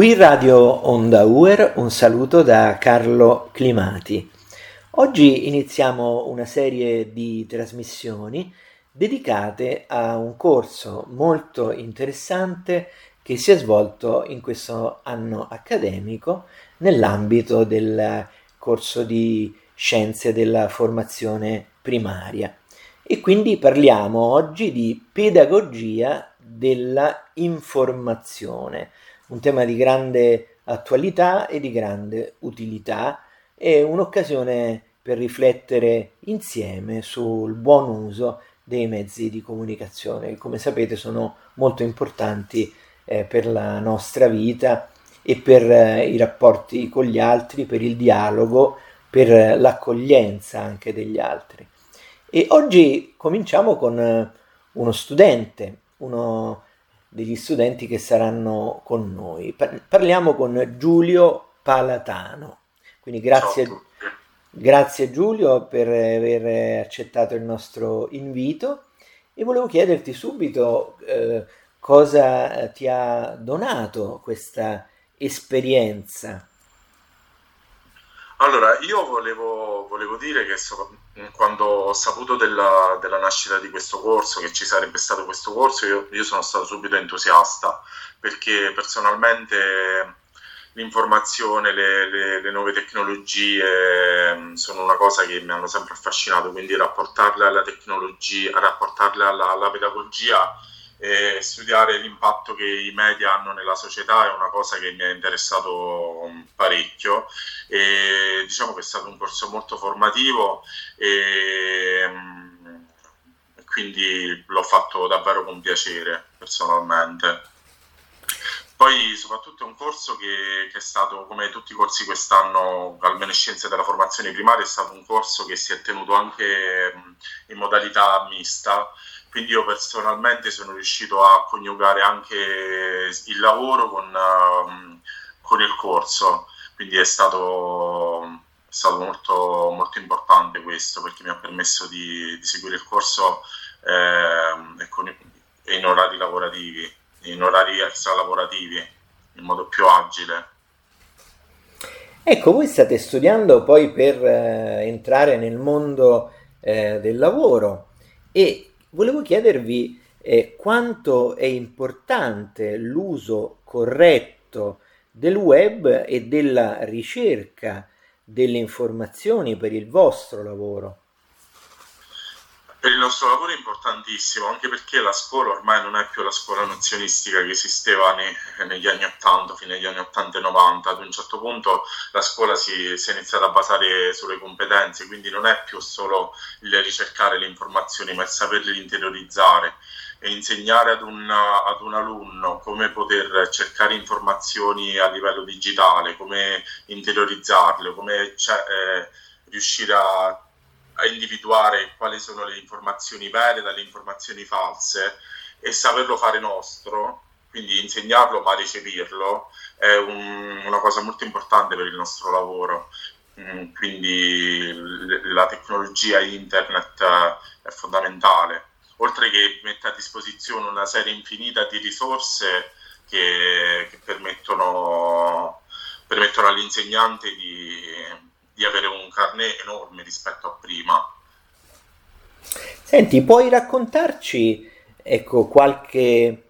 Qui Radio Onda Uer, un saluto da Carlo Climati. Oggi iniziamo una serie di trasmissioni dedicate a un corso molto interessante che si è svolto in questo anno accademico nell'ambito del corso di scienze della formazione primaria. E quindi parliamo oggi di pedagogia della informazione un tema di grande attualità e di grande utilità e un'occasione per riflettere insieme sul buon uso dei mezzi di comunicazione che come sapete sono molto importanti eh, per la nostra vita e per eh, i rapporti con gli altri, per il dialogo, per l'accoglienza anche degli altri. E oggi cominciamo con eh, uno studente, uno degli studenti che saranno con noi. Parliamo con Giulio Palatano. Quindi grazie, grazie Giulio per aver accettato il nostro invito e volevo chiederti subito eh, cosa ti ha donato questa esperienza. Allora, io volevo, volevo dire che so, quando ho saputo della, della, nascita di questo corso, che ci sarebbe stato questo corso, io, io sono stato subito entusiasta perché personalmente l'informazione, le, le, le, nuove tecnologie sono una cosa che mi hanno sempre affascinato, quindi rapportarle alla tecnologia, rapportarle alla, alla pedagogia e studiare l'impatto che i media hanno nella società è una cosa che mi ha interessato mm, parecchio e diciamo che è stato un corso molto formativo e mm, quindi l'ho fatto davvero con piacere personalmente. Poi soprattutto è un corso che, che, è stato, come tutti i corsi quest'anno, almeno Scienze della Formazione Primaria, è stato un corso che si è tenuto anche mm, in modalità mista, quindi io personalmente sono riuscito a coniugare anche il lavoro con, um, con il corso, quindi è stato, è stato molto, molto, importante questo perché mi ha permesso di, di seguire il corso eh, con, in orari lavorativi, in orari extra lavorativi, in modo più agile. Ecco, voi state studiando poi per eh, entrare nel mondo eh, del lavoro e Volevo chiedervi eh, quanto è importante l'uso corretto del web e della ricerca delle informazioni per il vostro lavoro. Per il nostro lavoro è importantissimo, anche perché la scuola ormai non è più la scuola nozionistica che esisteva nei, negli anni 80, fino agli anni 80 e 90. Ad un certo punto la scuola si, si, è iniziata a basare sulle competenze, quindi non è più solo il ricercare le informazioni, ma il saperle interiorizzare e insegnare ad un, ad un alunno come poter cercare informazioni a livello digitale, come interiorizzarle, come cioè, eh, riuscire a a individuare quali sono le informazioni vere dalle informazioni false e saperlo fare nostro, quindi insegnarlo ma recepirlo, è un, una cosa molto importante per il nostro lavoro. Mm, quindi la tecnologia internet è fondamentale, oltre che mette a disposizione una serie infinita di risorse che, che permettono, permettono all'insegnante di di avere un carnet enorme rispetto a prima. Senti, puoi raccontarci ecco, qualche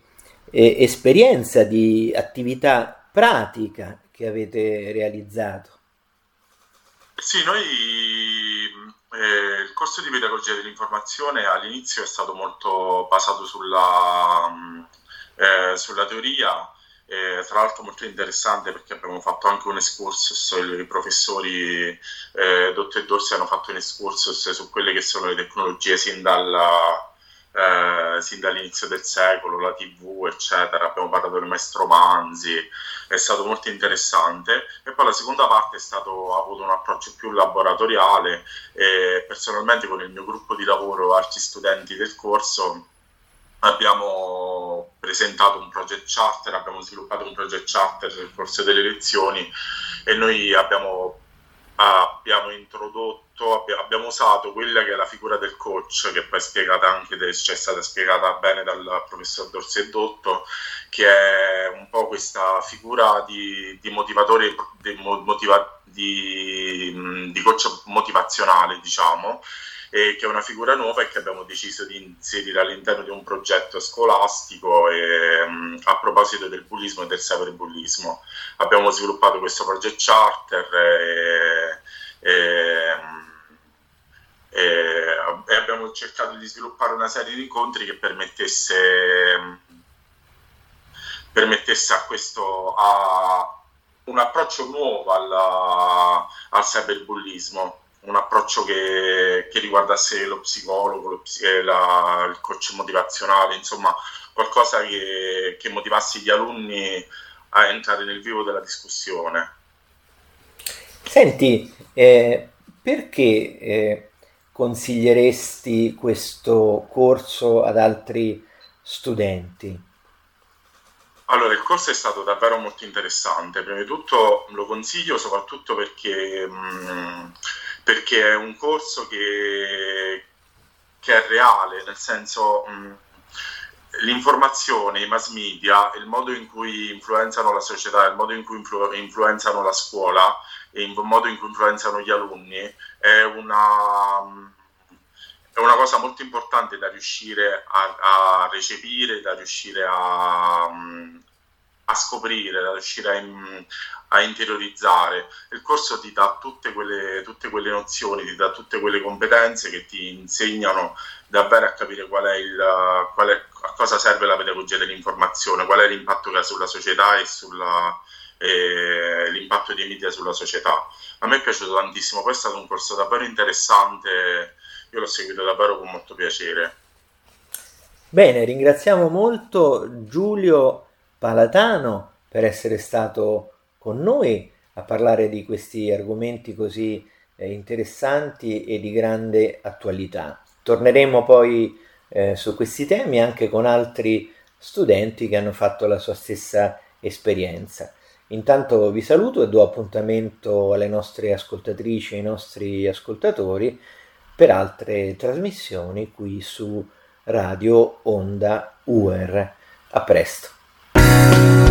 eh, esperienza di attività pratica che avete realizzato? Sì, noi eh, il corso di pedagogia dell'informazione all'inizio è stato molto basato sulla, eh, sulla teoria eh, tra l'altro molto interessante perché abbiamo fatto anche un excursus, i professori eh, Dotto e Dorsi hanno fatto un excursus su quelle che sono le tecnologie sin, dalla, eh, sin dall'inizio del secolo, la tv eccetera, abbiamo parlato del maestro Manzi, è stato molto interessante. E poi la seconda parte è stato, ha avuto un approccio più laboratoriale. E personalmente con il mio gruppo di lavoro archi studenti del corso abbiamo presentato un project charter, abbiamo sviluppato un project charter nel corso delle lezioni e noi abbiamo, abbiamo introdotto abbiamo usato quella che è la figura del coach, che poi è spiegata anche, cioè è stata spiegata bene dal professor Dorsedotto, che è un po' questa figura di, di motivatore, di, motiva, di, di coach motivazionale, diciamo, e che è una figura nuova e che abbiamo deciso di inserire all'interno di un progetto scolastico e, um, a proposito del bullismo e del cyberbullismo. Abbiamo sviluppato questo project charter e, e, e, abbiamo cercato di sviluppare una serie di incontri che permettesse, permettesse a questo a un approccio nuovo alla, al cyberbullismo un approccio che, che riguardasse lo psicologo, lo, la, il coach motivazionale, insomma qualcosa che, che, motivasse gli alunni a entrare nel vivo della discussione. Senti, eh, perché eh, consiglieresti questo corso ad altri studenti? Allora, il corso è stato davvero molto interessante. Prima di tutto lo consiglio soprattutto perché mh, mm, perché è un corso che, che è reale, nel senso mh, l'informazione, i mass media, il modo in cui influenzano la società, il modo in cui influ- influenzano la scuola e il modo in cui influenzano gli alunni è una, è una cosa molto importante da riuscire a, a recepire, da riuscire a, a scoprire, da riuscire a, a, interiorizzare. Il corso ti dà tutte quelle, tutte quelle, nozioni, ti dà tutte quelle competenze che ti insegnano davvero a capire qual è il, qual è, a cosa serve la pedagogia dell'informazione, qual è l'impatto che ha sulla società e sulla, eh, l'impatto dei media sulla società. A me è piaciuto tantissimo, poi è stato un corso davvero interessante, io l'ho seguito davvero con molto piacere. Bene, ringraziamo molto Giulio Palatano per essere stato con noi a parlare di questi argomenti così eh, interessanti e di grande attualità. Torneremo poi eh, su questi temi anche con altri studenti che hanno fatto la sua stessa esperienza. Intanto vi saluto e do appuntamento alle nostre ascoltatrici e ai nostri ascoltatori per altre trasmissioni qui su Radio Onda UR. A presto. Thank you.